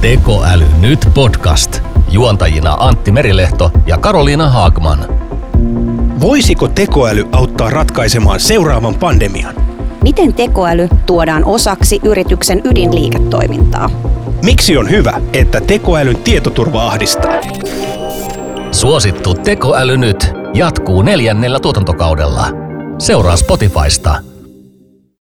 Tekoäly nyt podcast. Juontajina Antti Merilehto ja Karoliina Haagman. Voisiko tekoäly auttaa ratkaisemaan seuraavan pandemian? Miten tekoäly tuodaan osaksi yrityksen ydinliiketoimintaa? Miksi on hyvä, että tekoälyn tietoturva ahdistaa? Suosittu Tekoäly nyt jatkuu neljännellä tuotantokaudella. Seuraa Spotifysta